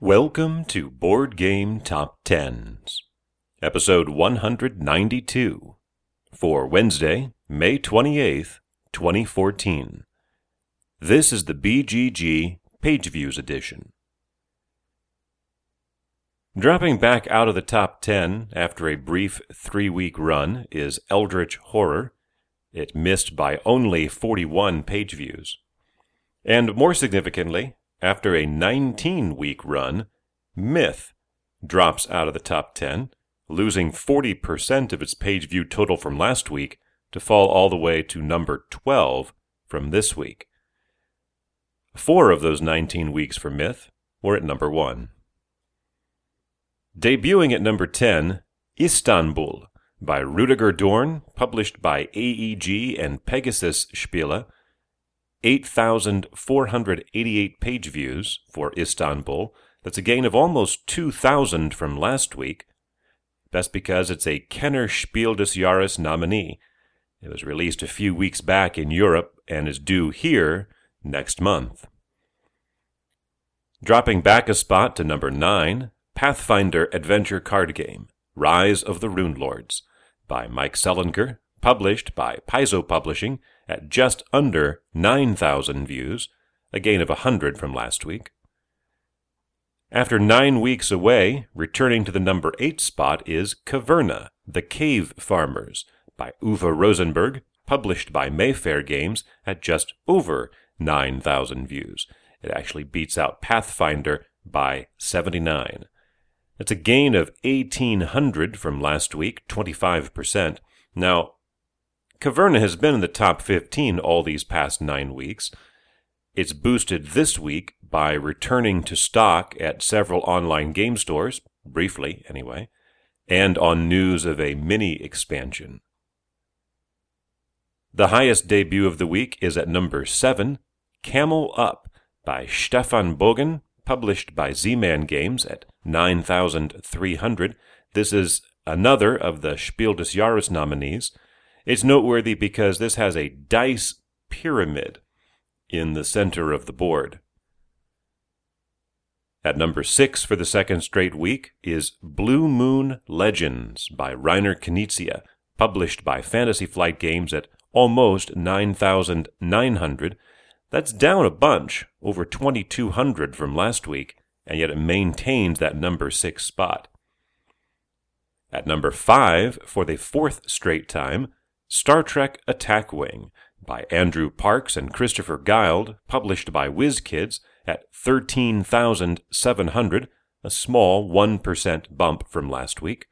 Welcome to Board Game Top Tens, episode 192, for Wednesday, May 28th, 2014. This is the BGG Page Views edition. Dropping back out of the top 10 after a brief three week run is Eldritch Horror. It missed by only 41 page views. And more significantly, after a 19 week run, Myth drops out of the top 10, losing 40% of its page view total from last week to fall all the way to number 12 from this week. Four of those 19 weeks for Myth were at number 1. Debuting at number 10, Istanbul by Rudiger Dorn, published by AEG and Pegasus Spiele, 8,488 page views for Istanbul. That's a gain of almost 2,000 from last week. That's because it's a Kenner Spiel des Jahres nominee. It was released a few weeks back in Europe and is due here next month. Dropping back a spot to number 9, Pathfinder Adventure Card Game Rise of the Rune Lords by Mike Selinker, published by Paizo Publishing at just under 9,000 views, a gain of 100 from last week. After nine weeks away, returning to the number 8 spot is Caverna, The Cave Farmers, by Uwe Rosenberg, published by Mayfair Games at just over 9,000 views. It actually beats out Pathfinder by 79. It's a gain of 1,800 from last week, 25%. Now, Caverna has been in the top 15 all these past nine weeks. It's boosted this week by returning to stock at several online game stores, briefly anyway, and on news of a mini expansion. The highest debut of the week is at number 7, Camel Up by Steffen Bogen, published by Z-Man Games at 9,300. This is another of the Spiel des Jahres nominees. It's noteworthy because this has a dice pyramid in the center of the board. At number six for the second straight week is Blue Moon Legends by Reiner Knizia, published by Fantasy Flight Games at almost 9,900. That's down a bunch, over 2,200 from last week, and yet it maintains that number six spot. At number five, for the fourth straight time, Star Trek Attack Wing by Andrew Parks and Christopher Guild, published by WizKids at 13,700, a small 1% bump from last week.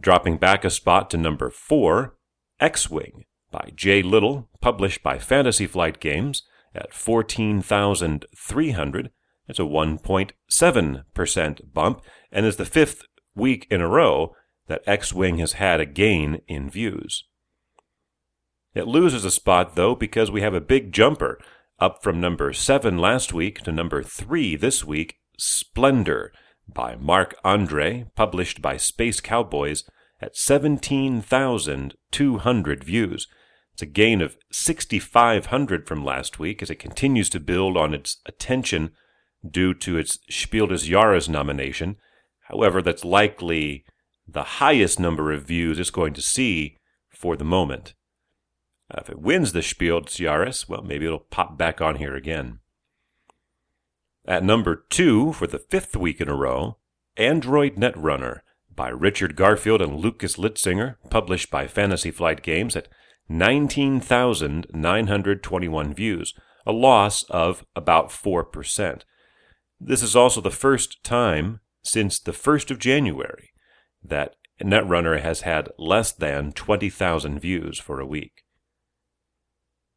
Dropping back a spot to number 4, X Wing by Jay Little, published by Fantasy Flight Games at 14,300. It's a 1.7% bump and is the fifth week in a row that X Wing has had a gain in views. It loses a spot, though, because we have a big jumper up from number 7 last week to number 3 this week Splendor by Marc Andre, published by Space Cowboys at 17,200 views. It's a gain of 6,500 from last week as it continues to build on its attention due to its Spiel des Jahres nomination. However, that's likely the highest number of views it's going to see for the moment. Uh, if it wins the Spiel des Jahres, well, maybe it'll pop back on here again. At number two for the fifth week in a row, Android Netrunner by Richard Garfield and Lukas Litzinger, published by Fantasy Flight Games at 19,921 views, a loss of about 4%. This is also the first time since the 1st of January that Netrunner has had less than 20,000 views for a week.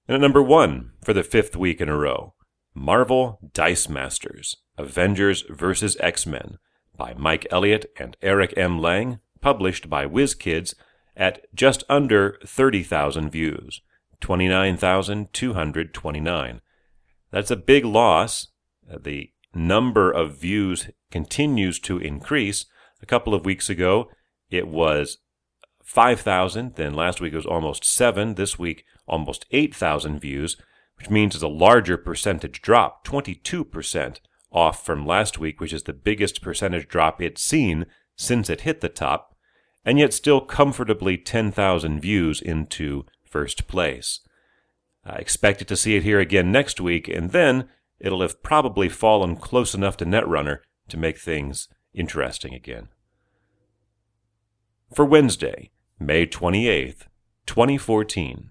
And at number one for the fifth week in a row, Marvel Dice Masters Avengers vs. X Men by Mike Elliott and Eric M. Lang, published by WizKids at just under 30,000 views, 29,229. That's a big loss. The number of views continues to increase, a couple of weeks ago, it was 5,000. Then last week it was almost 7. This week, almost 8,000 views, which means it's a larger percentage drop, 22% off from last week, which is the biggest percentage drop it's seen since it hit the top, and yet still comfortably 10,000 views into first place. I expected to see it here again next week, and then it'll have probably fallen close enough to Netrunner to make things interesting again. For Wednesday, May 28th, 2014.